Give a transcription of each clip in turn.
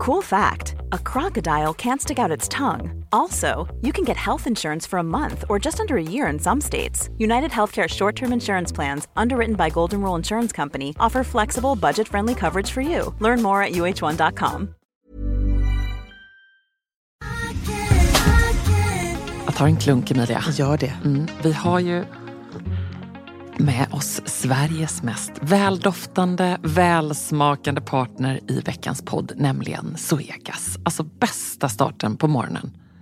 Cool fact a crocodile can't stick out its tongue. Also, you can get health insurance for a month or just under a year in some states. United Healthcare short term insurance plans, underwritten by Golden Rule Insurance Company, offer flexible, budget friendly coverage for you. Learn more at uh1.com. Jag tar en klunk, Emilia. Gör det. Mm, vi har ju med oss Sveriges mest väldoftande, välsmakande partner i veckans podd, nämligen Zoegas. Alltså bästa starten på morgonen.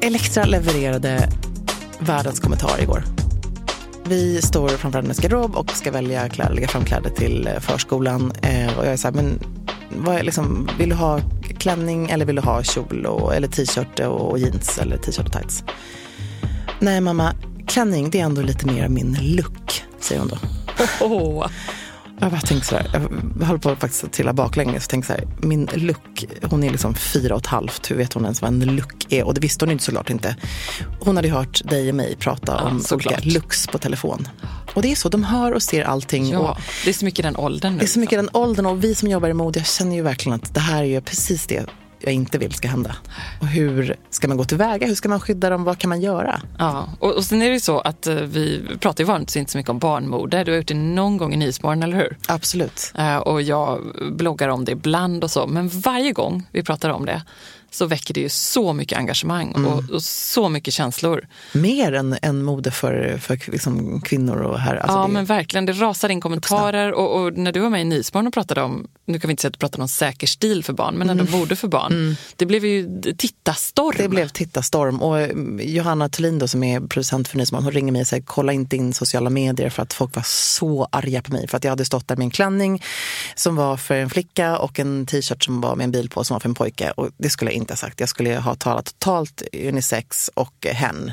Elektra levererade världens kommentar igår. Vi står framför hennes garderob och ska välja kläder, lägga fram kläder till eh, förskolan. Eh, och jag är så här, men vad är liksom, vill du ha klänning eller vill du ha kjol och, eller t-shirt och jeans eller t-shirt och tights? Nej mamma, klänning det är ändå lite mer min look, säger hon då. Oh. Jag bara tänkte så här, jag håller på faktiskt att trilla baklänges och tänkte så här, min look, hon är liksom fyra och ett halvt, hur vet hon ens vad en look är? Och det visste hon ju inte såklart inte. Hon hade ju hört dig och mig prata Ja, om såklart. olika looks på telefon. Och det är så, de hör och ser allting. Ja, Och det är så mycket den åldern nu. det är så mycket den åldern och vi som jobbar i mode, jag känner ju verkligen att det här är ju precis det jag inte vill ska hända. Och hur ska man gå tillväga? Hur ska man skydda dem? Vad kan man göra? Ja, och, och sen är det ju så att eh, vi pratar ju vanligtvis inte så mycket om barnmode. Du har gjort det någon gång i Nyhetsmorgon, eller hur? Absolut. Eh, och jag bloggar om det ibland och så. Men varje gång vi pratar om det så väcker det ju så mycket engagemang och, och så mycket känslor. Mer än, än mode för, för liksom kvinnor och herrar. Alltså ja men verkligen, det rasar in kommentarer och, och när du var med i Nyhetsmorgon och pratade om, nu kan vi inte säga att du pratade om säker stil för barn, men ändå mode för barn. Det blev ju tittastorm. Det blev tittarstorm och mm, Johanna Thulin då, som är producent för Nyhetsmorgon, hon ringer mig och säger kolla inte in sociala medier för att folk var så arga på mig för att jag hade stått där med en klänning som var för en flicka och en t-shirt som var med en bil på som var för en pojke och det skulle inte ha sagt. Jag skulle ha talat totalt unisex och hen.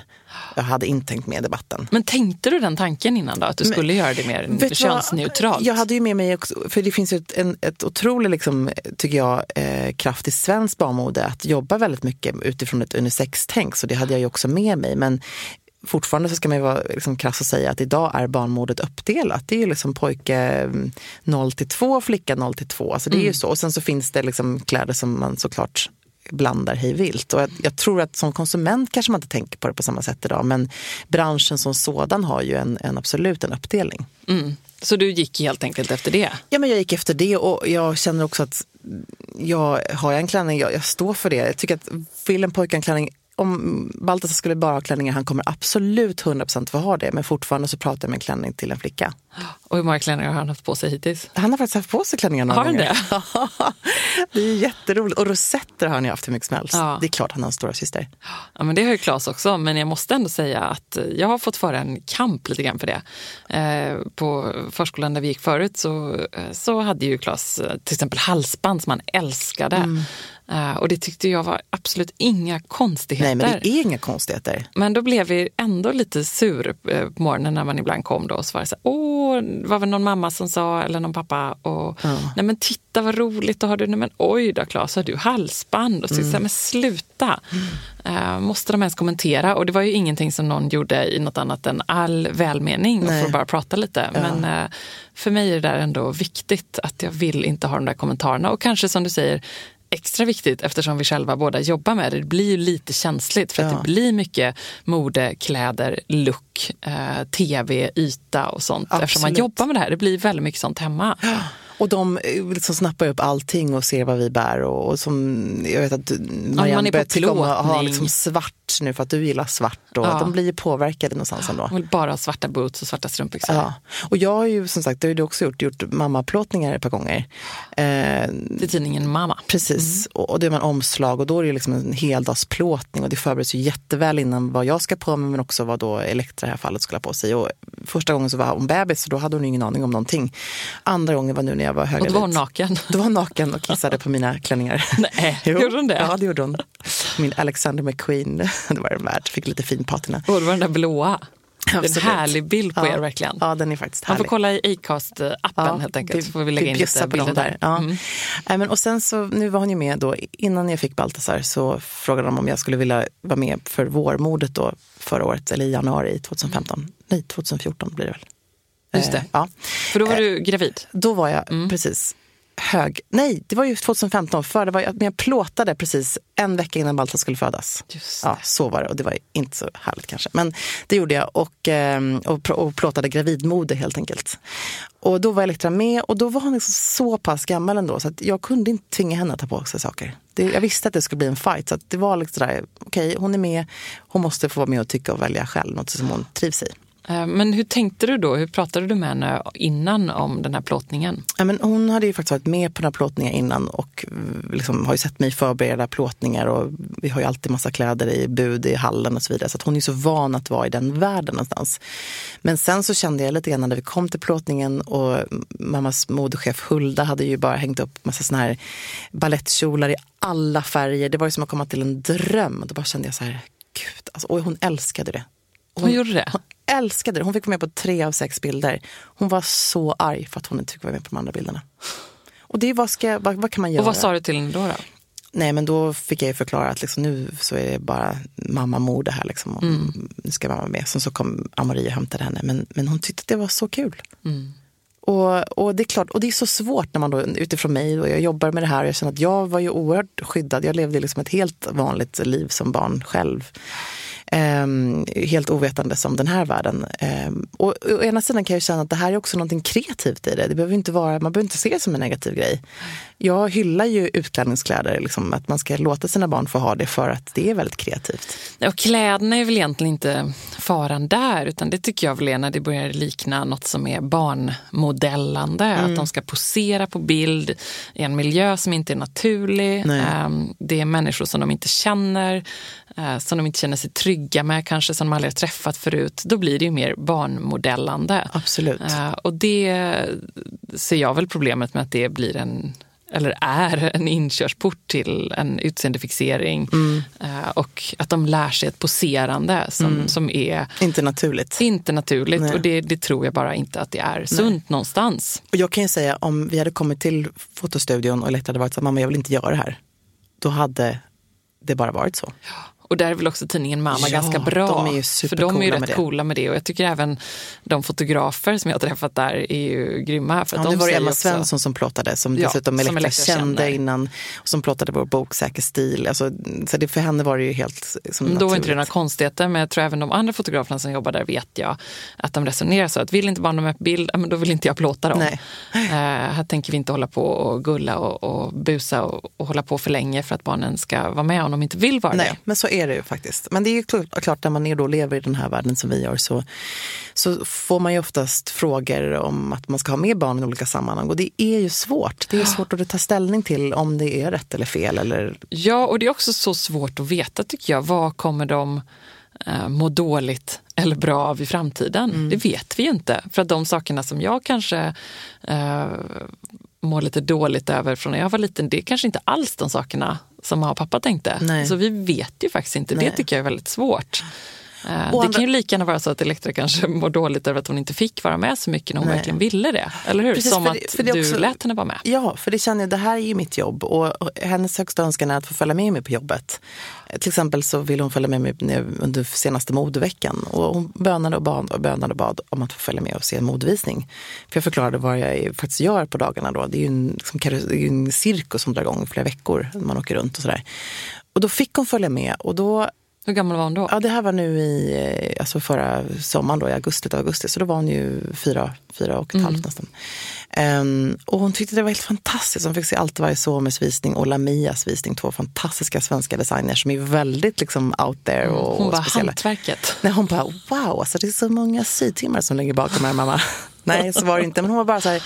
Jag hade inte tänkt med i debatten. Men tänkte du den tanken innan då? Att du skulle göra det mer vad? könsneutralt? Jag hade ju med mig också, för det finns ju ett, en, ett otroligt, liksom, tycker jag, eh, kraft i svensk barnmode att jobba väldigt mycket utifrån ett unisex-tänk. Så det hade jag ju också med mig. Men fortfarande så ska man ju vara liksom krass och säga att idag är barnmodet uppdelat. Det är ju liksom pojke mm, 0 till 2, flicka 0 till 2. Alltså det är ju så. Och sen så finns det liksom kläder som man såklart blandar hej vilt. Och jag, jag tror att som konsument kanske man inte tänker på det på samma sätt idag. Men branschen som sådan har ju en, en absolut en uppdelning. Mm. Så du gick helt enkelt efter det? Ja, men jag gick efter det och jag känner också att jag, har jag en klänning, jag, jag står för det. Jag tycker att vill en klänning, om Baltasar skulle bara ha klänningar, han kommer absolut 100% få ha det. Men fortfarande så pratar jag med en klänning till en flicka. Och hur många klänningar har han haft på sig hittills? Han har faktiskt haft på sig klänningar några Har han gånger. det är jätteroligt. Och rosetter har han ju haft hur mycket som helst. Ja. Det är klart han har en stora syster. Ja, men det har ju Claes också, men jag måste ändå säga att jag har fått föra en kamp lite grann för det. Eh, på förskolan där vi gick förut så, eh, så hade ju Claes eh, till exempel halsband som han älskade. Uh, och det tyckte jag var absolut inga konstigheter. Nej, men det är inga konstigheter. Men då blev vi ändå lite sur uh, på morgonen när man ibland kom då och så var det så här, åh, var väl någon mamma som sa, eller någon pappa, och ja. nej men titta vad roligt, då har du, nej men oj då Claes, har du halsband? Och så, mm. så här, men sluta. Mm. Uh, måste de ens kommentera? Och det var ju ingenting som någon gjorde i något annat än all välmening och för att bara prata lite. Ja. Men för mig är det där ändå viktigt att jag vill inte ha de där kommentarerna. Och kanske som du säger, extra viktigt eftersom vi själva båda jobbar med det. Det blir ju lite känsligt för ja. att det blir mycket mode, kläder, look, eh, tv, yta och sånt. Absolut. Eftersom man jobbar med det här. Det blir väldigt mycket sånt hemma. Ja. Och de eh, liksom snappar upp allting och ser vad vi bär. Och, och som, jag vet att Marianne börjar tycka om att ha liksom svart nu för att du gillar svart. Och ja. De blir påverkade någonstans ändå. Hon vill bara ha svarta boots och svarta strumpbyxor. Ja. Och jag har ju som sagt, det har du också gjort, gjort mammaplåtningar ett par gånger. Eh, Till tidningen Mamma. Precis, mm. och, och det är man omslag och då är det liksom en heldagsplåtning och det förbereds ju jätteväl innan vad jag ska på mig men också vad då Elektra i det här fallet skulle ha på sig. Och första gången så var hon bebis så då hade hon ingen aning om någonting. Andra gången var nu när jag var höggravid. Och då var hon naken? Då var hon naken och kissade på mina klänningar. Nej, gjorde hon det? Ja, det gjorde hon. Min Alexander McQueen, det var den värd. Fick lite fin patina. Och det var den där blåa. Absolut. Det är en härlig bild på ja. er verkligen. Ja, den är faktiskt härlig. Man får kolla i Acast-appen ja, helt enkelt. Så får vi lägga in lite bilder där. Ja. Mm. Äh, men, och sen så, nu var hon ju med då, innan jag fick Baltasar så frågade de om jag skulle vilja vara med för vårmodet då förra året, eller i januari 2015. Nej, 2014 blir det väl. Just det. Eh, ja. För då var du gravid? Då var jag, mm. precis hög... Nej, det var ju 2015. För det var, men jag plåtade precis en vecka innan Balta skulle födas. Ja, så var det. Och det var inte så härligt kanske. Men det gjorde jag. Och, ehm, och, och plåtade gravidmode helt enkelt. Och då var Elektra med och då var hon liksom så pass gammal ändå så att jag kunde inte tvinga henne att ta på sig saker. Det, jag visste att det skulle bli en fight. Så det var liksom där, okej, okay, hon är med. Hon måste få vara med och tycka och välja själv. Något som hon trivs i. Eh, men hur tänkte du då? Hur pratade du med henne innan om den här plåtningen? Ja, men hon hade ju faktiskt varit med på den här plåtningen innan och eh, liksom har ju sett mig förbereda plåtningar och vi har ju alltid massa kläder i bud i hallen och så vidare. Så hon är så van att vara i den världen någonstans. Men sen så kände jag lite grann när vi kom till plåtningen och mammas modechef Hulda hade ju bara hängt upp massa såna här balettkjolar i alla färger. Det var ju som att komma till en dröm. Då bara kände jag så här, gud, alltså, och hon älskade det. Hon, hon gjorde det? Hon älskade det. Hon fick vara med på tre av sex bilder. Hon var så arg för att hon inte fick vara med på de andra bilderna. Och det vad, ska, vad, vad kan man göra? Och vad sa du till henne då? då? Nej men då fick jag förklara att liksom, nu så är det bara mammamode här. Liksom, mm. Nu ska mamma med. Sen så kom Amarie och hämtade henne. Men, men hon tyckte att det var så kul. Mm. Och, och, det är klart, och det är så svårt när man då utifrån mig och jag jobbar med det här. Jag känner att jag var ju oerhört skyddad. Jag levde liksom ett helt vanligt liv som barn själv. Um, helt ovetande om den här världen. Um, och å ena sidan kan jag känna att det här är också något kreativt i det. det behöver inte vara, man behöver inte se det som en negativ grej. Jag hyllar ju utklädningskläder, liksom, att man ska låta sina barn få ha det för att det är väldigt kreativt. Och kläderna är väl egentligen inte faran där, utan det tycker jag väl är när det börjar likna något som är barnmodellande. Mm. Att de ska posera på bild i en miljö som inte är naturlig. Um, det är människor som de inte känner. Eh, som de inte känner sig trygga med, kanske som de aldrig har träffat förut, då blir det ju mer barnmodellande. Absolut. Eh, och det ser jag väl problemet med att det blir en eller är en inkörsport till en utseendefixering. Mm. Eh, och att de lär sig ett poserande som, mm. som är... Inte naturligt. Inte naturligt. Nej. Och det, det, tror jag bara inte att det är sunt Nej. någonstans. Och jag kan ju säga, om vi hade kommit till fotostudion och Elektra hade varit så mamma jag vill inte göra det här. Då hade det bara varit så. Ja. Och där är väl också tidningen Mamma ja, ganska bra. De är för de är ju rätt med coola med det. Och jag tycker även de fotografer som jag har träffat där är ju grymma. För ja, det var Emma också... Svensson som plåtade, som ja, dessutom Elektra kände innan. Och som plåtade vår bok Säker stil. Alltså, så det, för henne var det ju helt som Då var inte det några konstigheter, men jag tror även de andra fotograferna som jobbar där vet jag att de resonerar så att vill inte barnen med bild, men då vill inte jag plåta dem. Nej. Uh, här tänker vi inte hålla på och gulla och, och busa och, och hålla på för länge för att barnen ska vara med om de inte vill vara Nej, det. men så är det ju faktiskt. Men det är ju klart, när man är då lever i den här världen som vi gör så, så får man ju oftast frågor om att man ska ha med barn i olika sammanhang. Och det är ju svårt. Det är svårt att ta ställning till om det är rätt eller fel. Eller... Ja, och det är också så svårt att veta tycker jag. Vad kommer de eh, må dåligt eller bra av i framtiden? Mm. Det vet vi ju inte. För att de sakerna som jag kanske eh, mår lite dåligt över från när jag var liten, det är kanske inte alls de sakerna som mamma och pappa tänkte. Nej. Så vi vet ju faktiskt inte. Nej. Det tycker jag är väldigt svårt. Eh, Och det andra- kan ju lika gärna vara så att Elektra kanske mår dåligt över att hon inte fick vara med så mycket när hon Nej. verkligen ville det. Eller hur? Precis, Som för att det- för du också- lät henne vara med. Ja, för det känner jag, det här är ju mitt jobb och och hennes högsta önskan är att få följa med mig på jobbet. Till exempel så ville hon följa med mig under senaste modeveckan och hon bönade och bad och bönade och bad om att få följa med och se en modevisning. För jag förklarade vad jag faktiskt gör på dagarna då. Det är ju en, liksom, en cirkus som drar igång i flera veckor när man åker runt och sådär. Och då fick hon följa med och då Hur gammal var hon då? Ja, det här var nu i eh, alltså förra sommaren, då, i augusti, augusti. Så då var hon ju fyra, fyra och ett halvt nästan. Ehm, och hon tyckte det var helt fantastiskt. Hon fick se Allt varje Somers visning och Lamias visning. Två fantastiska svenska designers som är väldigt liksom out there och, Hon bara, speciella. hantverket. Nej, hon bara, wow, alltså det är så många sydtimmar som ligger bakom här mamma. Nej, så var det inte. Men hon var bara så här,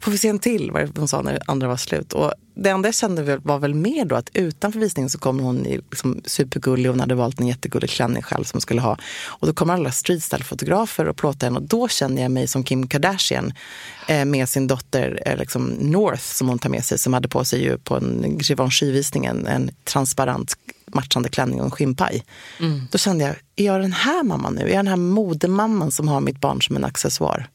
får vi se en till? Var det hon sa när andra var slut. Och det enda jag kände var väl mer då att utanför visningen så kom hon liksom supergullig hon hade valt en jättegullig klänning själv som hon skulle ha. Och då kom alla streetstyle-fotografer och plåtade henne och då kände jag mig som Kim Kardashian eh, med sin dotter liksom North som hon tar med sig som hade på sig ju på en Givenchy-visning en, en transparent matchande klänning och en skinnpaj. Då kände jag, är jag den här mamman nu? Är jag den här modemamman som har mitt barn som en accessoar?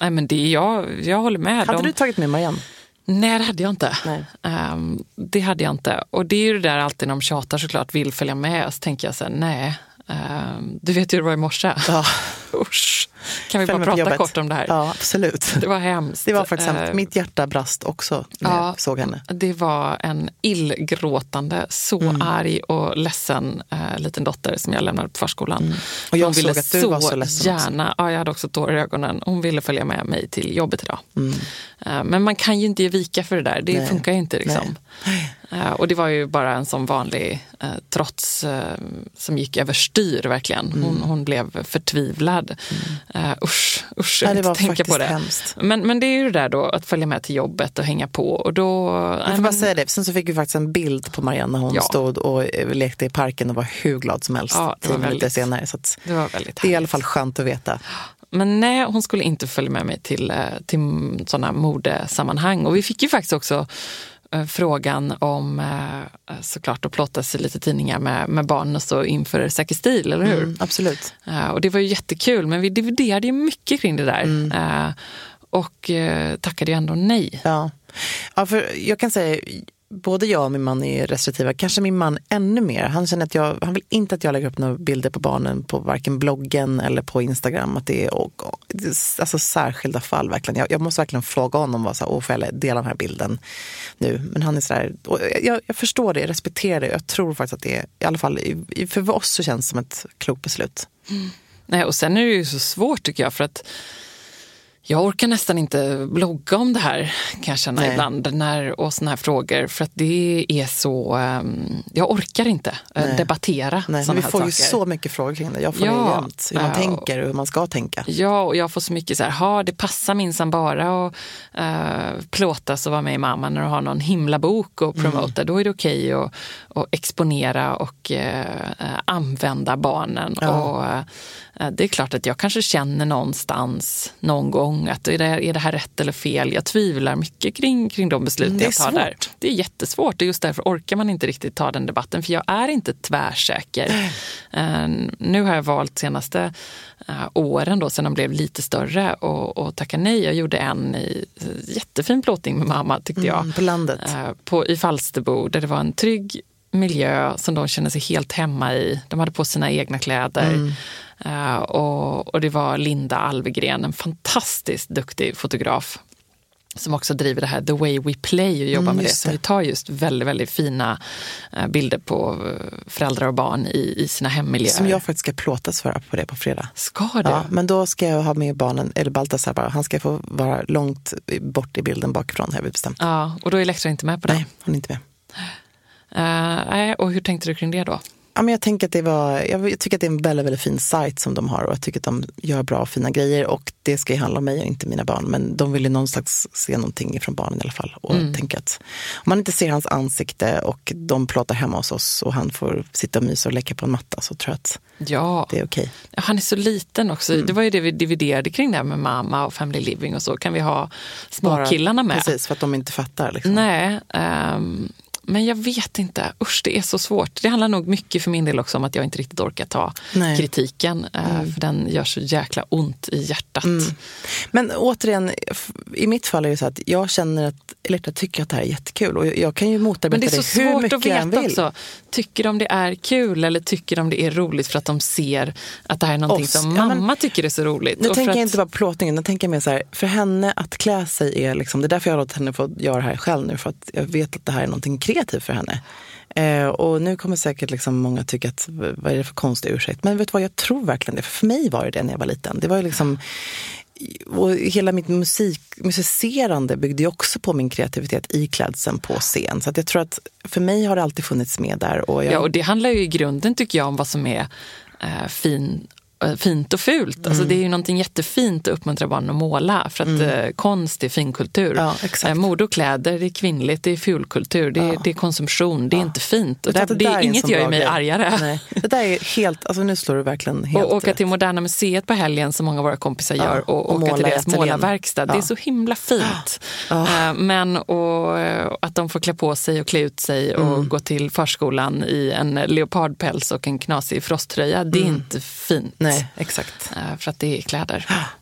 Nej, men det, jag, jag håller med. Hade De- du tagit med Marianne? Nej, det hade jag inte. Ehm, det hade jag inte. Och det är ju det där alltid när de tjatar såklart, vill följa med. Så tänker jag så här, nej. Ehm, du vet ju hur det var i morse. Ja. Usch. Kan vi bara prata kort om det här? Ja, absolut. Det var hemskt. Det var faktiskt hemskt. Ehm, Mitt hjärta brast också när ja. jag såg henne. Det var en illgråtande, så Mm. arg och ledsen eh, liten dotter som jag lämnade på förskolan. Mm. Och jag Hon ville att du var så ledsen också. gärna, ja, jag hade också tårar i ögonen. Hon ville följa med mig till jobbet idag. Mm. Eh, men man kan ju inte ge vika för det där, det Nej. funkar ju inte. Liksom. Eh, och det var ju bara en sån vanlig eh, trots eh, som gick överstyr verkligen. Hon, Mm. hon blev förtvivlad. Eh, usch, usch, jag Ja, vill inte tänka på det. hemskt. Men, men det är ju det där då, att följa med till jobbet och hänga på. Och då, Jag får bara men- säga det. Sen så fick vi faktiskt en bild på Marianne när hon Ja. stod och lekte i parken och var hur glad som helst Ja, det var väldigt- senare. Så det var väldigt det är i alla härligt. fall skönt att veta. Men nej, hon skulle inte följa med mig till, eh, till sådana modesammanhang. Och vi fick ju faktiskt också eh, frågan om eh, såklart att plåtas i lite tidningar med, med barn och så inför Säker stil, eller hur? Mm, absolut. Och det var ju jättekul, men vi dividerade ju mycket kring det där. Mm. Och tackade ju ändå nej. Ja. ja, för jag kan säga, både jag och min man är restriktiva. Kanske min man ännu mer. Han känner att jag, han vill inte att jag lägger upp några bilder på barnen på varken bloggen eller på Instagram. Att det är och, och, alltså särskilda fall verkligen. Jag, jag måste verkligen fråga honom, vad så här, får jag dela den här bilden nu? Men han är sådär, jag, jag förstår det, jag respekterar det. Jag tror faktiskt att det är, i alla fall i, för oss så känns det som ett klokt beslut. Mm. Nej, och sen är det ju så svårt tycker jag, för att jag orkar nästan inte blogga om det här kan jag känna Nej. ibland när, och såna här frågor. För att det är så, ehm, jag orkar inte eh, Nej. debattera Nej, men såna vi här får saker. ju så mycket frågor kring det. Jag får Ja, det jämt. Hur man ja, tänker och hur man ska tänka. Ja, och jag får så mycket så här, ha det passar minsann bara att uh, plåtas och vara med i Mamma när du har någon himla bok och promota. Då är det okej att, att exponera och eh, använda barnen. Ja. Och, det är klart att jag kanske känner någonstans någon gång att är det, är det här rätt eller fel? Jag tvivlar mycket kring, kring de beslut Mm, jag tar där. svårt. Det är jättesvårt och just därför orkar man inte riktigt ta den debatten för jag är inte tvärsäker. Eh, nu har jag valt senaste eh, åren då, sen de blev lite större och, och tacka nej. Jag gjorde en i, jättefin plåtning med mamma tyckte jag. Mm, på landet. Eh, på, I Falsterbo där det var en trygg miljö som de kände sig helt hemma i. De hade på sina egna kläder. Mm. Eh, och, och det var Linda Alvegren, en fantastiskt duktig fotograf som också driver det här The Way We Play och jobbar Mm, med det. det. vi tar just väldigt, väldigt fina eh, bilder på eh, föräldrar och barn i, i sina hemmiljöer. Som jag faktiskt ska plåtas för på det på fredag. Ska du? Ja, men då ska jag ha med barnen, eller Baltasar bara, han ska få vara långt bort i bilden bakifrån har vi bestämt. Ja, och då är Elektra inte med på det? Nej, hon är inte med. Nej, och hur tänkte du kring det då? Ja, men jag, tänker att det var, jag, tycker att det är en väldigt, väldigt fin sajt som de har och jag tycker att de gör bra och fina grejer och det ska ju handla om mig och inte mina barn. Men de vill ju någon slags se någonting från barnen i alla fall. Och Mm. tänker att om man inte ser hans ansikte och de plåtar hemma hos oss och han får sitta och mysa och leka på en matta så tror jag att Ja, det är okej. han är så liten också. Mm. Det var ju det vi dividerade kring det här med mamma och family living och så. Kan vi ha småkillarna med? Precis, för att de inte fattar. Liksom. Nej, ehm, Men jag vet inte. Usch, det är så svårt. Det handlar nog mycket för min del också om att jag inte riktigt orkar ta Nej. kritiken. Eh, mm. För den gör så jäkla ont i hjärtat. Mm. Men återigen, i mitt fall är det så att jag känner att Elektra tycker att det här är jättekul. Och jag kan ju motarbeta det, det hur mycket jag vill. Men det är så svårt att veta också. Tycker de det är kul eller tycker de det är roligt för att de ser att det här är någonting Oss. som mamma ja, men, tycker är så roligt? Nu tänker jag inte bara på plåtningen, jag tänker mer så här, för henne att klä sig är liksom, det är därför jag har låtit henne få göra det här själv nu. För att jag vet att det här är någonting kreativ för henne. Eh, och nu kommer säkert liksom många tycka att vad är det för konstig ursäkt? Men vet du vad, jag tror verkligen det. För, för mig var det det när jag var liten. Det var ju liksom, och hela mitt musik, musicerande byggde ju också på min kreativitet i klädseln på scen. Så att jag tror att för mig har det alltid funnits med där. Och jag... Ja, och det handlar ju i grunden tycker jag om vad som är eh, fin fint och fult. Alltså, mm. Alltså det är ju någonting jättefint att uppmuntra barn att måla för att mm. eh, konst är finkultur. Ja, eh, mode och kläder det är kvinnligt, det är fulkultur, det, ja. det är konsumtion, det är ja. inte fint. Och det, det, det är inget gör mig argare. Nej. Det där är helt, alltså nu slår du verkligen helt Och åka till Moderna Museet på helgen som många av våra kompisar gör och, och åka till deras målarverkstad. Det är så himla fint. Uh, men och, att de får klä på sig och klä ut sig och mm. gå till förskolan i en leopardpäls och en knasig frosttröja, det är mm. inte fint. Nej. Nej, exakt. Eh, för att det är kläder.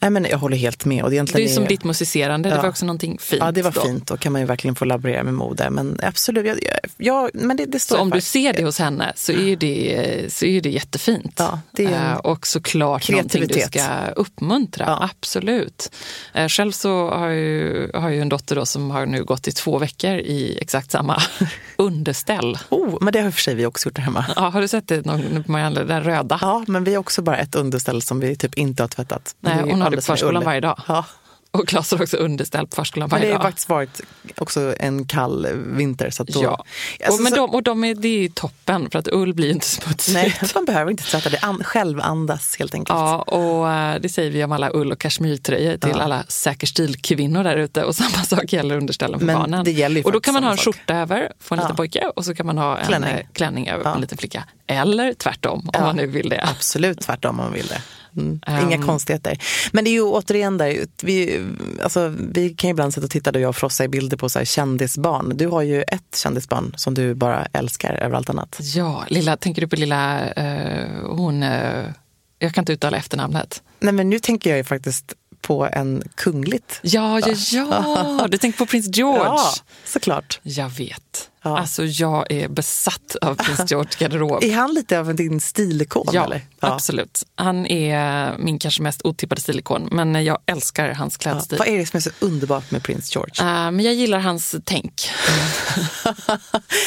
Nej, men jag håller helt med. Och det, är som ditt musicerande, ja. det var också någonting fint. Ja, det var då. fint. Då kan man ju verkligen få laborera med mode. Men absolut, jag, jag, men det, det står Så om du ser det hos henne så är det, så är det jättefint. Ja, det är uh, och såklart någonting du ska uppmuntra. Ja. Absolut. Uh, själv så har jag, ju, har jag en dotter då som har nu gått i två veckor i exakt samma underställ. Oh, men det har för sig vi också gjort där hemma. Ja, har du sett det? Någon, den röda? Ja, men vi har också bara ett underställ som vi typ inte har tvättat. Nej, på förskolan varje dag. Ja. Och Klas har också underställ på förskolan varje dag. Det har faktiskt varit också en kall vinter. Så då, ja. Alltså, och, men de, och de är, det är toppen, för att ull blir inte smutsigt. Nej, man behöver inte tvätta det. An, självandas helt enkelt. Ja, och eh, det säger vi om alla ull och kashmirtröjor till ja. alla säker stilkvinnor där ute. Och samma sak gäller underställen för men barnen. Det gäller och då kan man ha en skjorta över för en ja. liten pojke och så kan man ha en klänning, eh, klänning över ja. en liten flicka. Eller tvärtom, om man nu vill det. Absolut tvärtom om man vill det. Mm. Inga um, konstigheter. Men det är ju återigen där, vi, alltså, vi kan ju ibland sitta och titta och jag frossa i bilder på så här kändisbarn. Du har ju ett kändisbarn som du bara älskar över allt annat. Ja, lilla, tänker du på lilla, uh, hon, uh, jag kan inte uttala efternamnet. Nej men nu tänker jag ju faktiskt på en kungligt. Ja, ja, ja. Du tänker på prins George. Ja, såklart. Jag vet. Ja. Alltså jag är besatt av prins George garderob. är han lite av din stilikon? Ja, eller? ja, absolut. Han är min kanske mest otippade stilikon, men jag älskar hans klädstil. Ja. Vad är det som är så underbart med prins George? Uh, men jag gillar hans tänk.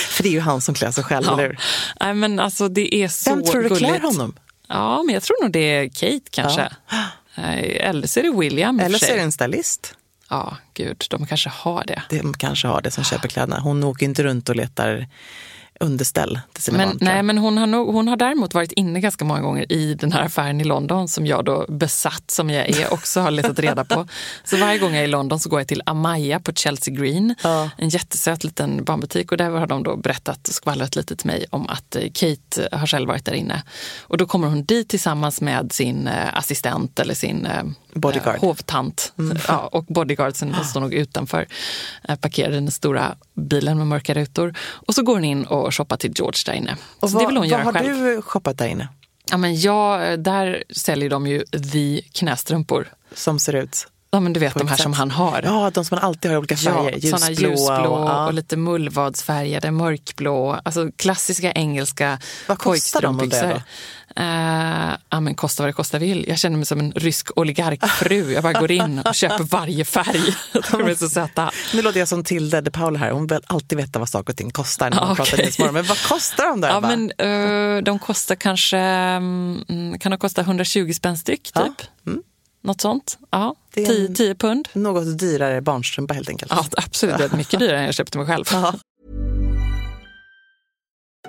För det är ju han som klär sig själv, ja. eller hur? Nej, men alltså det är så Vem tror du gulligt. klär honom? Ja, men jag tror nog det är Kate kanske. Ja. Eller så är det William. Eller så är det en stylist. Ja, gud, de kanske har det. De kanske har det som köper kläderna. Hon åker inte runt och letar underställ till sina men, barn. Nej, men hon har, nog, hon har däremot varit inne ganska många gånger i den här affären i London som jag då besatt som jag är också har letat reda på. Så varje gång jag är i London så går jag till Amaya på Chelsea Green, ja. en jättesöt liten barnbutik och där har de då berättat och skvallrat lite till mig om att eh, Kate har själv varit där inne. Och då kommer hon dit tillsammans med sin eh, assistent eller sin eh, Bodyguard. hovtant mm. ja, och bodyguardsen står nog utanför parkerade den stora bilen med mörka rutor. Och så går hon in och shoppar till George där inne. Och så vad, det vill hon göra har själv. du shoppat där inne? Ja, men jag, där säljer de ju The knästrumpor. Som ser ut? Ja, men du vet de här sätt. som han har. Ja, de som man alltid har i olika färger. Ja, ljusblå, ljusblå och, ja. och lite mullvadsfärgade, mörkblå. Alltså klassiska engelska Vad kostar de då? Uh, ja, men kosta vad det kostar vill. Jag känner mig som en rysk oligarkfru. Jag bara går in och köper varje färg. de är så söta. Nu låter jag som Tilde de Paula här. Hon vill alltid veta vad saker och ting kostar när man okay. pratar nyhetsmorgon. Men vad kostar de där? Ja, men, uh, de kostar kanske, um, kan de kosta 120 spänn styck typ. Ja. Mm. Något sånt. Ja, 10, 10 pund. Något dyrare barnstrumpa helt enkelt. Ja, absolut. Mycket dyrare än jag köpte mig själv.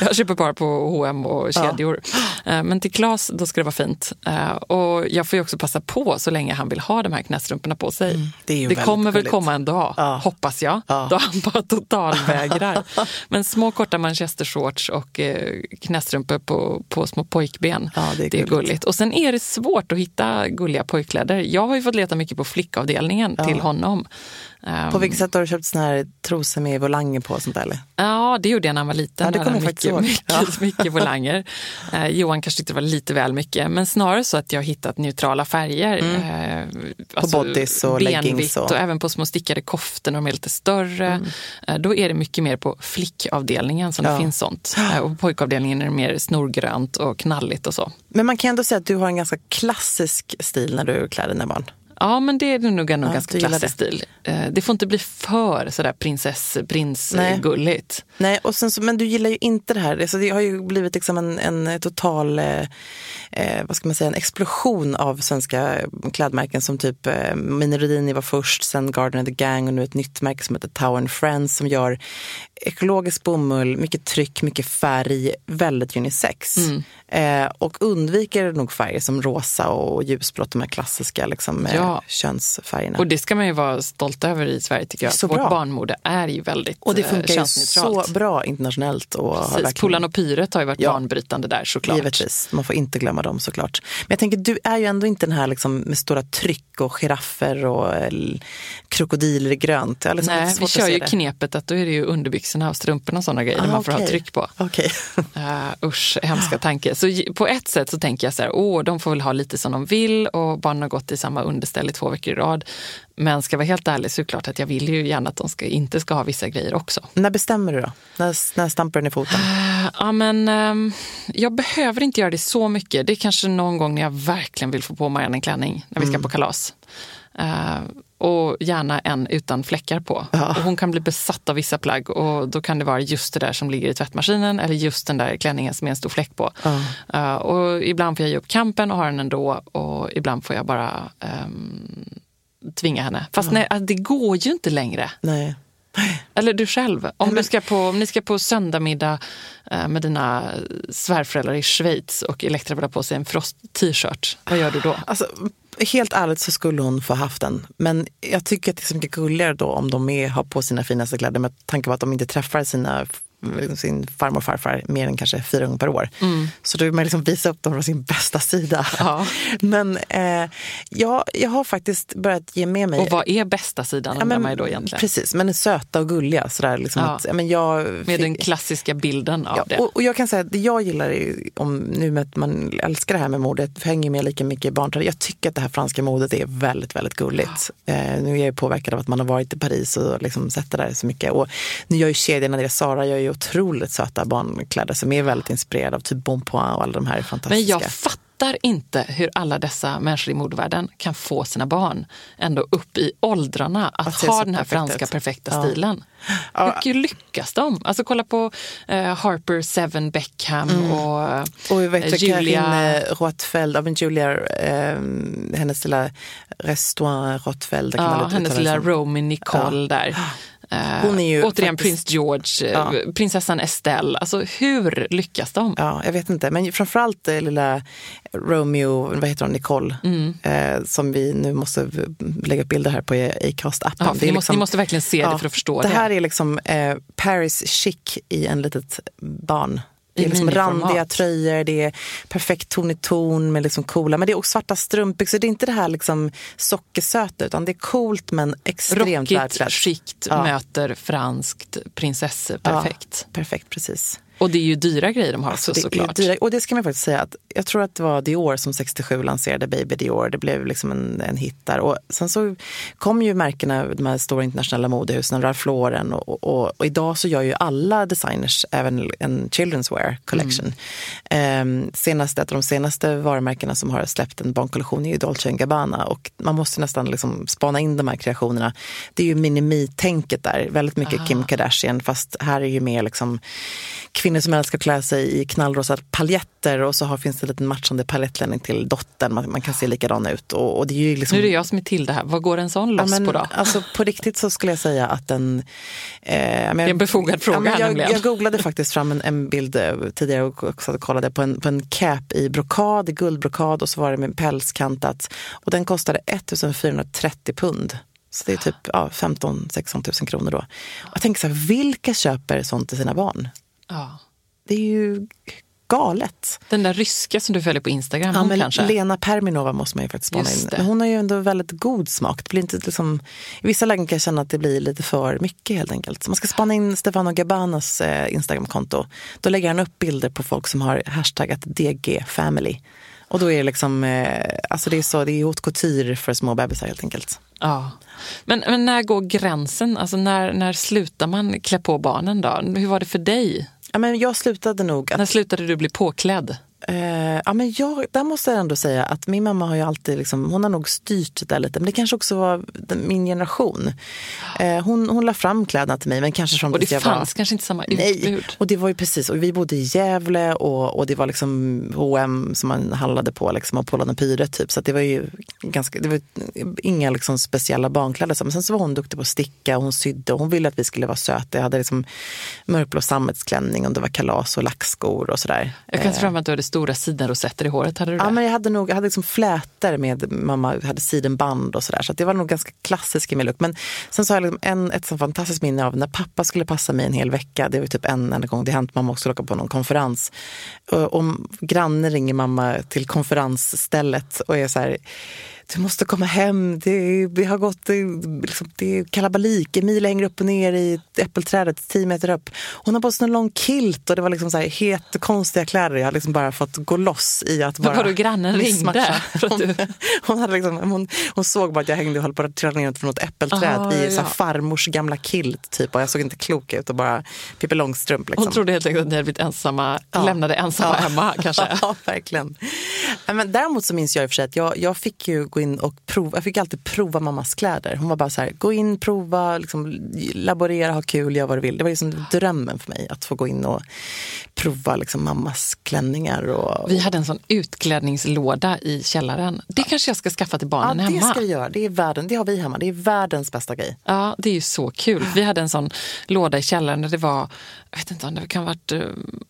Jag köper bara på H&M och kedjor. Eh, Men till Klas då ska det vara fint. Eh, Och jag får ju också passa på så länge han vill ha de här knästrumporna på sig. Mm, det det kommer väl komma en dag, Ja. hoppas jag. Ja. Då han bara totalvägrar. Men små korta manchestershorts och eh, knästrumpor på, på små pojkben. Ja, det är det är gulligt. gulligt. Och sen är det svårt att hitta gulliga pojkkläder. Jag har ju fått leta mycket på flickavdelningen till honom. Ehm, På vilket sätt har du köpt såna här trosor med volanger på sånt där? Eller? Ja, det gjorde jag när han var liten. Ja, det kommer mycket, ihåg. mycket, mycket volanger. Eh, Johan kanske tyckte det var lite väl mycket, men snarare så att jag har hittat neutrala färger. Eh, alltså bodys och leggings och- och... även på små stickade koftor när de är lite större. Eh, då är det mycket mer på flickavdelningen som Ja. det finns sånt. Eh, och på pojkavdelningen är det mer snorgrönt och knalligt och så. Men man kan ändå säga att du har en ganska klassisk stil när du klär dina barn. Ja, men det är nog ändå Ja, ganska klassisk stil. Eh, det får inte bli för sådär prinsess, Nej. prins-gulligt. Nej, och sen så, men du gillar ju inte det här. Alltså, det har ju blivit liksom en, en total eh, eh, vad ska man säga, en explosion av svenska klädmärken som typ eh, Mini Rodini var först, sen Garden of the Gang och nu ett nytt märke som heter Tower and Friends som gör ekologisk bomull, mycket tryck, mycket färg, väldigt unisex. Eh, och undviker nog färger som rosa och ljusblått, de här klassiska liksom, eh, Ja. könsfärgerna. Och det ska man ju vara stolt över i Sverige tycker jag. Så Vårt bra. barnmode är ju väldigt Och det eh, funkar ju så bra internationellt. Och Precis. verkligen- Polarn och Pyret har ju varit Ja. banbrytande där såklart. Givetvis, man får inte glömma dem såklart. Men jag tänker, du är ju ändå inte den här liksom med stora tryck och giraffer och eh, krokodiler i grönt. Liksom Nej, vi kör ju det. knepet att då är det ju underbyxorna och strumporna och sådana grejer Ah, man får ha okej. tryck på. Okej. Uh, usch, hemska tanke. Så på ett sätt så tänker jag så här, åh, de får väl ha lite som de vill och barnen har gått i samma underställ i två veckor i rad. Men ska jag vara helt ärlig så är det klart att jag vill ju gärna att de ska, inte ska ha vissa grejer också. När bestämmer du då? När, när stampar den i foten? Ja, men ehm, jag behöver inte göra det så mycket. Det är kanske någon gång när jag verkligen vill få på Marianne en klänning, när vi ska på kalas. Eh, och gärna en utan fläckar på. Och hon kan bli besatt av vissa plagg och då kan det vara just det där som ligger i tvättmaskinen eller just den där klänningen som är en stor fläck på. Eh, och ibland får jag ge upp kampen och ha den ändå och ibland får jag bara ehm, tvinga henne. Fast nej, alltså, det går ju inte längre. Nej. Eller du själv. Om, du ska på, om ni ska på söndagmiddag eh, med dina svärföräldrar i Schweiz och Elektra vill ha på sig en Frost-t-shirt, vad gör du då? Alltså, helt ärligt så skulle hon få haft den. Men jag tycker att det är så mycket gulligare då om de är, har på sina finaste kläder med tanke på att de inte träffar sina sin farmor och farfar mer än kanske fyra gånger per år. Mm. Så då vill man liksom visa upp dem från sin bästa sida. Ja. Men eh, jag, jag har faktiskt börjat ge med mig. Och vad är bästa sidan undrar man ju då egentligen? Precis, men söta och gulliga. Sådär, liksom Ja. att, ja, men jag, Med den klassiska bilden av Ja, det. och, och jag kan säga att det jag gillar är, om nu med att man älskar det här med modet, hänger med lika mycket i barntradition. Jag tycker att det här franska modet är väldigt, väldigt gulligt. Eh, nu är jag påverkad av att man har varit i Paris och liksom sett det där så mycket. Och nu gör ju kedjorna det, Sara gör ju otroligt söta barnkläder som är väldigt inspirerade av typ Bonpoint och alla de här fantastiska. Men jag fattar inte hur alla dessa människor i modevärlden kan få sina barn ändå upp i åldrarna att, Att ha den här franska ut. perfekta Ja. stilen. Hur lyckas de? Alltså kolla på eh, Harper Seven Beckham och Mm. Och vet eh, Julia. Karine Rothfeld, ja, men Julia, eh, hennes lilla restaurang man Ja, hennes lilla. Romy Nicole där. Eh, Hon är ju återigen faktiskt- prins George, eh, prinsessan Estelle. Alltså hur lyckas de? Ja, jag vet inte. Men framförallt eh, lilla Romeo, vad heter hon, Nicole, Mm. eh, som vi nu måste lägga upp bilder här på Acast-appen. Ja, ni, måste, ni måste verkligen se det för att förstå det. Det här är liksom eh, Paris chic i en litet barn. Det är liksom randiga tröjor, det är perfekt ton i ton med liksom coola, men det är också svarta strumpbyxor. Det är inte det här liksom sockersöta utan det är coolt men extremt Rockigt, skikt Ja. möter franskt prinsessor. Perfekt. Ja, perfekt, precis. Och det är ju dyra grejer de har Alltså, också är såklart. dyra, och det ska man faktiskt säga att jag tror att det var Dior som 67 lanserade Baby Dior. Det blev liksom en, en hit där. Och sen så kom ju märkena, de här stora internationella modehusen, Ralph Lauren och, och, och idag så gör ju alla designers även en children's wear collection. Ehm, senaste, ett av de senaste varumärkena som har släppt en barnkollektion är ju Dolce Gabbana och man måste nästan liksom spana in de här kreationerna. Det är ju minimi-tänket där, väldigt mycket Kim Kardashian fast här är ju mer liksom kvinnor som älskar att klä sig i knallrosa paljetter och så har, finns det en liten matchande palettklänning till dottern. Man, man kan se likadan ut. Och, och det är ju liksom, Nu är det jag som är till det här. Vad går en sån loss Ja, men, på då? Alltså, på riktigt så skulle jag säga att den... Eh, men, Det är en befogad fråga här jag, nämligen. jag googlade faktiskt fram en, en bild eh, tidigare och också kollade på en, på en cap i brokad, i guldbrokad och så var det med pälskantat. Och den kostade 1430 pund. Så det är typ ja, 15-16 000 kronor då. Och jag tänker så här, vilka köper sånt till sina barn? Ja. Det är ju galet. Den där ryska som du följer på Instagram, Ja, men kanske? Lena Perminova måste man ju faktiskt spana in. Men hon har ju ändå väldigt god smak. Det blir inte liksom, I vissa lägen kan jag känna att det blir lite för mycket helt enkelt. Så man ska spana in Stefano Gabbanas eh, Instagramkonto. Då lägger han upp bilder på folk som har hashtaggat DG Family. Och då är det liksom, eh, alltså det är så, det är haute couture för små bebisar helt enkelt. Ja. Men, men när går gränsen? Alltså när, när slutar man klä på barnen då? Hur var det för dig? Ja, men jag slutade nog att När slutade du bli påklädd? Eh, ja, men jag, där måste jag ändå säga att min mamma har ju alltid, liksom, hon har nog styrt det där lite. Men det kanske också var min generation. Eh, hon, hon la fram kläderna till mig, men kanske från Och det fanns var... kanske inte samma Nej, utbud? och det var ju precis, och vi bodde i Gävle och, och det var liksom H&M som man handlade på liksom, och Polarn Pyret typ. Så det var ju ganska, det var inga liksom speciella barnkläder. Men sen så var hon duktig på att sticka och hon sydde och hon ville att vi skulle vara söta. Jag hade liksom mörkblå sammetsklänning och det var kalas och lackskor och sådär. Jag kan fram emot att du hade stora sidenrosetter i håret. Hade du det? Ja, men jag hade nog jag hade liksom flätor med mamma hade sidenband och sådär. Så att det var nog ganska klassisk i min look. Men sen så har jag liksom en, ett så fantastiskt minne av när pappa skulle passa mig en hel vecka. Det var typ en enda gång det hänt. Mamma också åka på någon konferens. Och, och grannen ringer mamma till konferensstället och är så här du måste komma hem, det, vi har gått, det, liksom, det är kalabalik, Emilia hänger upp och ner i äppelträdet tio meter upp. Hon har på sig en lång kilt och det var liksom så här helt konstiga kläder. Jag hade liksom bara fått gå loss i att bara... vadå, grannen missmatcha. ringde Hon, du- hon, hade liksom, hon, hon såg bara att jag hängde och höll på att trilla ner från något äppelträd Ah, i ja. farmors gamla kilt typ. Och jag såg inte klok ut och bara Pippi Långstrump. Liksom. Hon trodde helt enkelt att ni hade blivit ensamma, Ja. lämnade ensamma Ja. hemma kanske. Ja, verkligen. Men däremot så minns jag i och för sig att jag, jag fick ju gå in och prova, jag fick alltid prova mammas kläder. Hon var bara så här, gå in, prova, liksom, laborera, ha kul, gör vad du vill. Det var liksom drömmen för mig att få gå in och prova liksom, mammas klänningar. Och, Vi hade en sån utklädningslåda i källaren. Det kanske jag ska skaffa till ja, barnen det hemma. ska vi göra. Det, är världen, det har vi hemma. Det är världens bästa grej. Ja, det är ju så kul. Vi hade en sån låda i källaren där det var, jag vet inte om det kan ha varit eh,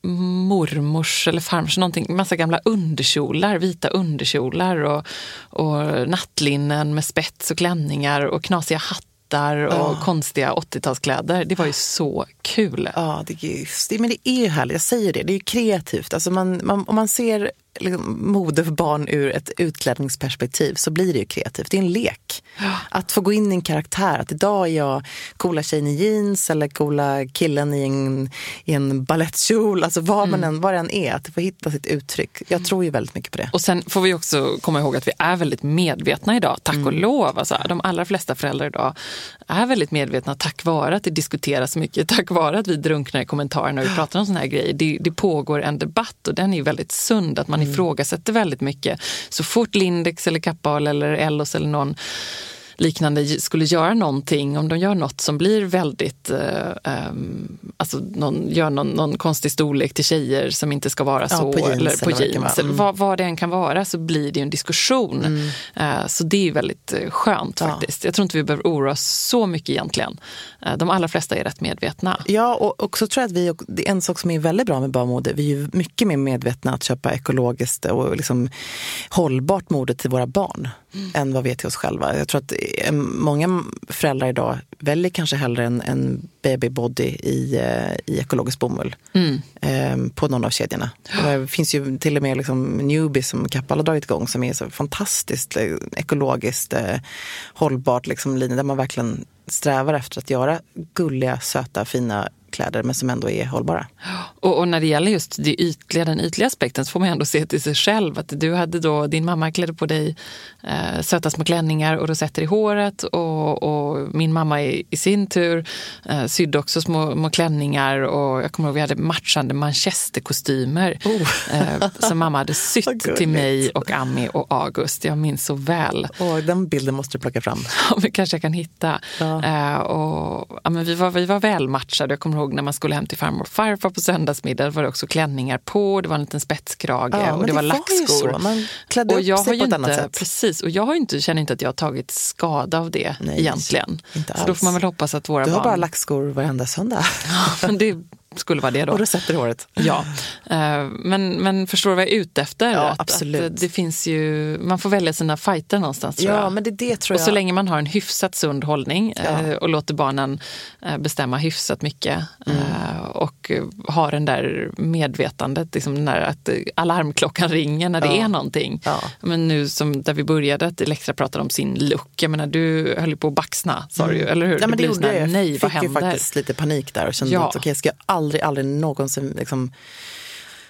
mormors eller farmors någonting, massa gamla underkjolar, vita underkjolar och, och nattlinnen med spets och klänningar och knasiga hattar och konstiga 80-talskläder. Det var ju så kul. Ja, det, är- men det är ju härligt. Jag säger det, det är kreativt. Alltså man, man, om man ser liksom, mode för barn ur ett utklädningsperspektiv så blir det ju kreativt. Det är en lek. Att få gå in i en karaktär. Att idag är jag coola tjejen i jeans eller coola killen i en, i en balettkjol. Alltså vad man än, vad det än är, att få hitta sitt uttryck. Jag tror ju väldigt mycket på det. Och sen får vi också komma ihåg att vi är väldigt medvetna idag, tack och lov. Alltså, de allra flesta föräldrar idag är väldigt medvetna tack vare att det diskuteras mycket, tack vare att vi drunknar i kommentarerna och vi pratar om såna här grejer. Det, det pågår en debatt och den är väldigt sund, att man ifrågasätter väldigt mycket. Så fort Lindex eller Kappahl eller Ellos eller någon liknande skulle göra någonting, om de gör något som blir väldigt, eh, ehm, alltså någon, gör någon, någon konstig storlek till tjejer som inte ska vara Ja, så, på jeans eller på eller jeans, eller Mm. vad, vad det än kan vara, så blir det en diskussion. Eh, så det är väldigt eh, skönt Ja. faktiskt. Jag tror inte vi behöver oroa oss så mycket egentligen. Eh, de allra flesta är rätt medvetna. Ja, och också tror jag att vi, det är en sak som är väldigt bra med barnmode, vi är mycket mer medvetna att köpa ekologiskt och liksom hållbart mode till våra barn än vad vi är till oss själva. Jag tror att många föräldrar idag väljer kanske hellre en, en babybody i, eh, i ekologisk bomull eh, på någon av kedjorna. Det finns ju till och med liksom Newbie som Kappahl har dragit igång som är så fantastiskt eh, ekologiskt eh, hållbart liksom, linje där man verkligen strävar efter att göra gulliga, söta, fina kläder men som ändå är hållbara. Och, och när det gäller just det ytliga, den ytliga aspekten så får man ändå se till sig själv. Att du hade då, din mamma klädde på dig eh, söta små klänningar och rosetter i håret. Och, och min mamma i, i sin tur eh, sydde också små, små klänningar. Och jag kommer ihåg vi hade matchande manchesterkostymer eh, som mamma hade sytt till mig och Ami och August. Jag minns så väl. Och den bilden måste du plocka fram. Ja, men kanske jag kan hitta. Eh, och, ja, men vi, var, vi var välmatchade. Jag kommer ihåg när man skulle hem till farmor och farfar på söndagsmiddag. Det var det också klänningar på, det var en liten spetskrage Ja, och men det, var ju lackskor. Man klädde och upp jag sig har på ett annat sätt. Precis, och jag har inte, känner inte att jag har tagit skada av det Nej, egentligen. inte Så då alls. får man väl hoppas att våra Du har barn... bara lackskor varenda söndag. men det skulle vara det då. Och rosetter i håret. Ja, Eh, men, men förstår du vad jag är ute efter? Ja, att, absolut. Att det finns ju, man får välja sina fighter någonstans tror Ja, jag. men det, det tror Och jag. så länge man har en hyfsat sund hållning Ja. eh, och låter barnen eh, bestämma hyfsat mycket Mm. och har den där medvetandet, liksom den där att alarmklockan ringer när det Ja. är någonting. Ja. Men nu som där vi började, att Elektra pratade om sin look. Jag menar, du höll ju på att baxna, sa du ju, eller hur? Mm. Ja, men det blir gjorde jag. Nej, Jag fick ju faktiskt lite panik där och kände Ja. att okej, ska jag aldrig, aldrig någonsin liksom,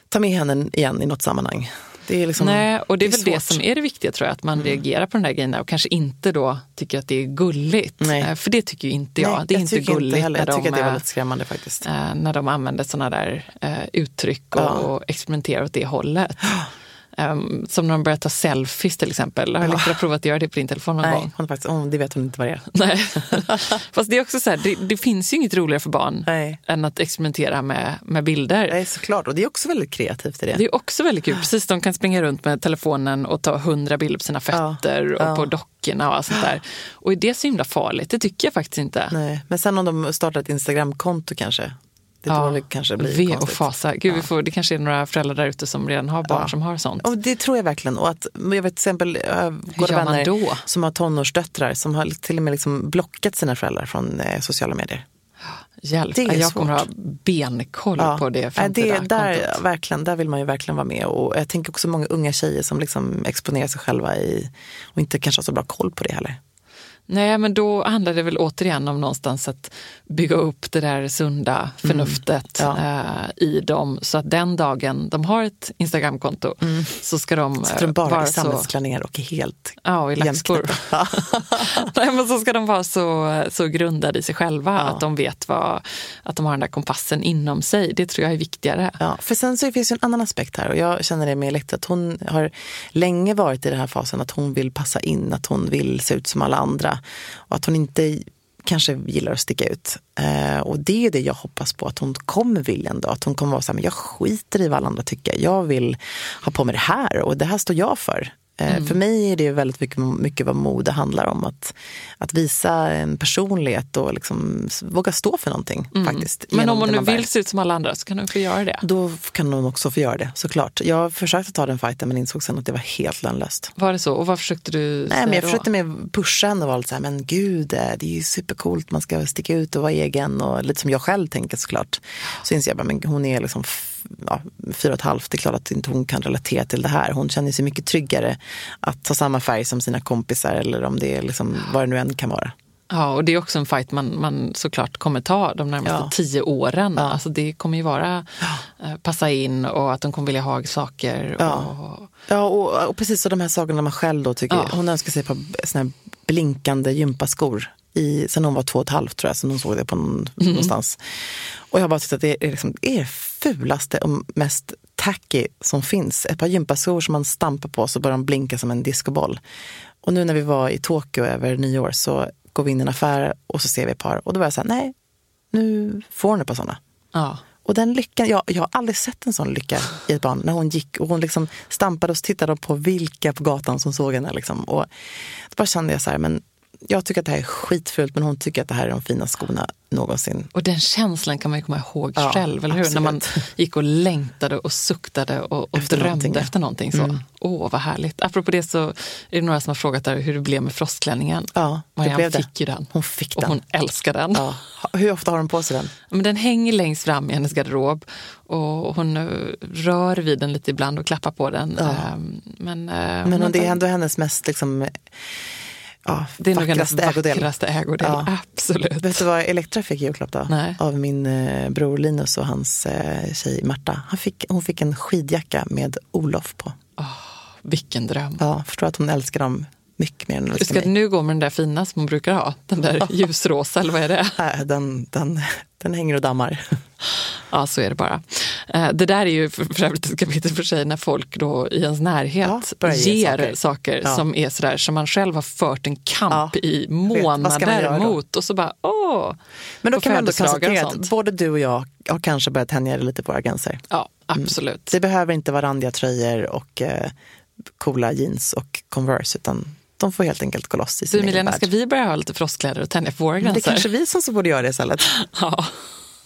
ta med henne igen i något sammanhang. Det är liksom, Nej, och det är, väl det svårt. som är det viktiga tror jag, att man reagerar på den där grejerna och kanske inte då tycker att det är gulligt. Nej. Eh, För det tycker ju inte jag. Nej, det är jag inte gulligt heller. när Jag tycker de, att det är eh, väldigt skrämmande faktiskt. eh, när de använder sådana där eh, uttryck och, Ja. och experimenterar åt det hållet. Um, som när de börjar ta selfies till exempel. Har Elektra provat att göra det på din telefon någon Nej, gång? hon faktiskt, oh, det vet hon inte vad det är. Nej. Fast det är också så här, det, det finns ju inget roligare för barn Nej. än att experimentera med, med bilder. Nej, såklart. Och det är också väldigt kreativt i det. Det är också väldigt kul. Precis, de kan springa runt med telefonen och ta hundra bilder på sina fötter och Ja. på dockorna och allt sånt där. Och är det så himla farligt? Det tycker jag faktiskt inte. Nej. Men sen om de startar ett Instagramkonto kanske. Det är då det kanske blir Ve och fasa. Gud, vi får, det kanske är några föräldrar där ute som redan har barn Ja. som har sånt. Och det tror jag verkligen. Och att, jag vet till exempel goda man vänner då? som har tonårsdöttrar som har till och med liksom blockat sina föräldrar från eh, sociala medier. Hjälp, det är jag kommer svårt. ha benkoll på det framtida det där, kontot. verkligen, där vill man ju verkligen vara med. Och jag tänker också många unga tjejer som liksom exponerar sig själva i, och inte kanske har så bra koll på det heller. Nej, men då handlar det väl återigen om någonstans att bygga upp det där sunda förnuftet Mm. Ja. eh, i dem. Så att den dagen de har ett Instagramkonto så ska de, Mm. Så eh, de bara vara så... sammetsklänningar och helt Ja, och i jämnknäppta. Nej, men så ska de vara så, så grundade i sig själva Ja. att de vet vad, att de har den där kompassen inom sig. Det tror jag är viktigare. Ja, för sen så finns det en annan aspekt här och jag känner det med Elektra att hon har länge varit i den här fasen att hon vill passa in, att hon vill se ut som alla andra och att hon inte kanske gillar att sticka ut. Eh, och det är det jag hoppas på att hon kommer vilja ändå. Att hon kommer vara så här, men jag skiter i vad alla andra tycker. Jag vill ha på mig det här och det här står jag för. Eh, För mig är det väldigt mycket, mycket vad mode handlar om. Att, att visa en personlighet och liksom våga stå för någonting. faktiskt. Men om hon nu vill se ut som alla andra så kan hon få göra det. Då kan hon också få göra det, såklart. Jag försökte ta den fighten men insåg sen att det var helt lönlöst. Var det så? Och vad försökte du Nej, säga men jag då? försökte med pusha henne och vara lite så här, men gud, eh, det är ju supercoolt, man ska sticka ut och vara egen och lite som jag själv tänker såklart. Så inser jag bara, men hon är liksom ja, fyra och ett halvt, det är klart att inte hon kan relatera till det här. Hon känner sig mycket tryggare att ha samma färg som sina kompisar eller om det är liksom vad det nu än kan vara. Ja, och det är också en fight man, man såklart kommer ta de närmaste Ja. tio åren. Ja. Alltså det kommer ju vara eh, passa in och att de kommer vilja ha saker. Ja. Och, Ja, och, och precis så de här sakerna man själv då tycker, Ja. hon önskar sig ett par blinkande gympaskor i, sen hon var två och ett halvt tror jag, så hon såg det på någon, någonstans. Och jag har bara tyckt att det är, liksom, det är det fulaste och mest tacky som finns. Ett par gympaskor som man stampar på så börjar de blinka som en discoboll. Och nu när vi var i Tokyo över nyår så går vi in i en affär och så ser vi ett par och då var jag så här, nej, nu får hon ett par sådana. ja. Och den lyckan, jag, jag har aldrig sett en sån lycka i ett barn. När hon gick och hon liksom stampade och så tittade på vilka på gatan som såg henne. Liksom. Och då bara kände jag så här, men jag tycker att det här är skitfult men hon tycker att det här är de finaste skorna någonsin. Och den känslan kan man ju komma ihåg Ja, själv, eller hur? När man absolut. gick och längtade och suktade och, och Efter drömde någonting, efter någonting. Så. Åh, vad härligt. Apropå det så är det några som har frågat där hur det blev med frostklänningen. Ja, Marianne blev det. fick ju den. Hon fick Och den. hon älskar den. Ja. Hur ofta har hon på sig den? Men den hänger längst fram i hennes garderob och hon eh, rör vid den lite ibland och klappar på den. Ja. Ehm, Men, eh, Men har det är ändå hennes mest liksom, ja, det är nog vackraste ägodel. vackraste ägodel. Ja. Absolut. Vet du vad Elektra fick i julklapp då? Nej. Av min eh, bror Linus och hans eh, tjej Marta. Han fick, hon fick en skidjacka med Olof på. Vilken dröm. Ja, förstår att hon älskar dem mycket mer än älskar ska mig. nu gå med den där fina som hon brukar ha? Den där ljusrosa eller vad är det? Nej, den, den, den hänger och dammar. Ja, så är det bara. Eh, Det där är ju för för övrigt ett kapitel för sig när folk då i ens närhet Ja, ger saker. saker, Ja. som är sådär som man själv har fört en kamp Ja, i månader mot och så bara åh! Men då kan man ändå konstatera att både du och jag har kanske börjat tänja lite på våra gränser. Ja, absolut. Det behöver inte vara randiga tröjor och eh, coola jeans och Converse utan de får helt enkelt gå loss i Du sin egen Milena, värld. ska vi börja ha lite frostkläder och tänja på våra Men det är gränser? kanske vi som så borde göra det istället. Ja.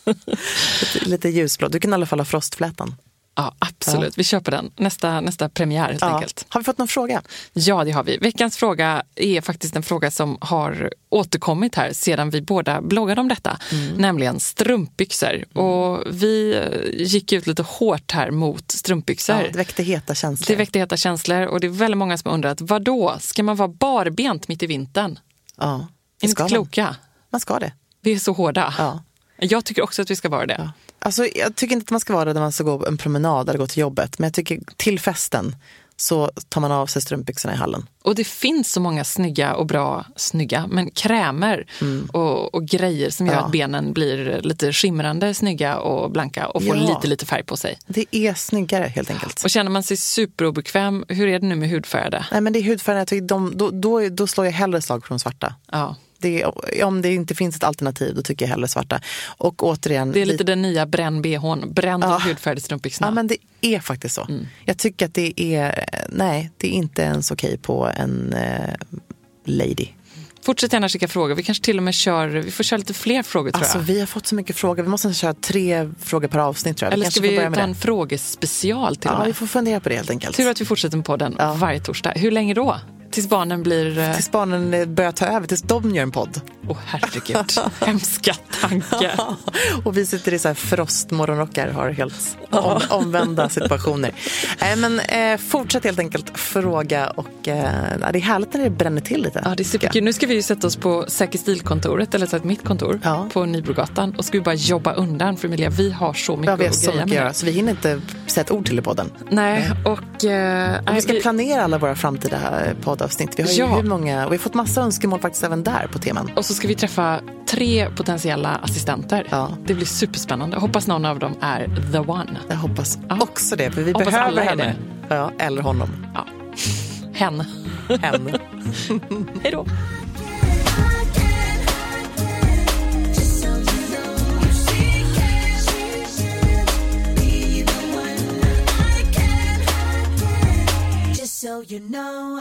Lite, lite ljusblå. Du kan i alla fall ha frostflätan. Ja, absolut. Vi köper den. Nästa, nästa premiär helt Ja. enkelt. Har vi fått någon fråga? Ja, det har vi. Veckans fråga är faktiskt en fråga som har återkommit här sedan vi båda bloggade om detta, Mm. nämligen strumpbyxor. Och vi eh, gick ut lite hårt här mot strumpbyxor. Ja, det väckte heta känslor. det väckte heta känslor och det är väldigt många som har undrat, vad då? Ska man vara barbent mitt i vintern? ja, Är det ni ska inte man. kloka? Man ska det. Vi är så hårda. Ja. Jag tycker också att vi ska vara det. Ja. Alltså, jag tycker inte att man ska vara det när man ska gå en promenad eller gå till jobbet. Men jag tycker till festen så tar man av sig strumpbyxorna i hallen. Och det finns så många snygga och bra, snygga, men krämer och, och grejer som gör Mm. Ja. att benen blir lite skimrande, snygga och blanka och får Ja. lite, lite färg på sig. Det är snyggare helt enkelt. Och känner man sig superobekväm, hur är det nu med hudfärgade? Nej, men det är hudfärgen, jag tycker de, då, då, då slår jag hellre slag för de svarta. Ja, Det om det inte finns ett alternativ, då tycker jag hellre svarta. Och återigen, det är lite vi- den nya bränn bhn, bränn de hudfärgade strumpbyxorna. Ja, men det är faktiskt så. Mm. Jag tycker att det är, nej, det är inte ens okej på en eh, lady. Fortsätt gärna skicka frågor, vi kanske till och med kör, vi får köra lite fler frågor tror Alltså jag. vi har fått så mycket frågor, vi måste köra tre frågor per avsnitt tror jag. Eller kanske ska vi börja med ta det. en frågespecial till och Ja, med? vi får fundera på det helt enkelt. Tur att vi fortsätter med podden Ja. varje torsdag. Hur länge då? Tills barnen blir... eh, Tills barnen eh, börjar ta över, tills de gör en podd. Åh herregud, hemska tanke. och vi sitter i så här frostmorgonrockar har helt om, omvända situationer. Nej, men eh, fortsätt helt enkelt fråga och eh, det är härligt när det bränner till lite. Ja, det är superkul. Nu ska vi ju sätta oss på Säker stil-kontoret, eller så mitt kontor, Ja. på Nybrogatan. Och ska vi bara jobba undan för Emilia, vi har så mycket Ja, vi har att så mycket att göra så vi hinner inte säga ett ord till i podden. Nej, och... Eh, Och vi ska nej, planera alla våra framtida eh, poddavsnitt. Vi har ju Ja. hur många, och vi har fått massa önskemål faktiskt även där på teman. och så ska vi träffa tre potentiella assistenter. Ja. Det blir superspännande. Hoppas någon av dem är the one. Jag hoppas Ja. också det, för vi Hoppas behöver henne. Ja, eller honom. Ja. Hen. Hen. Hej då. so you know.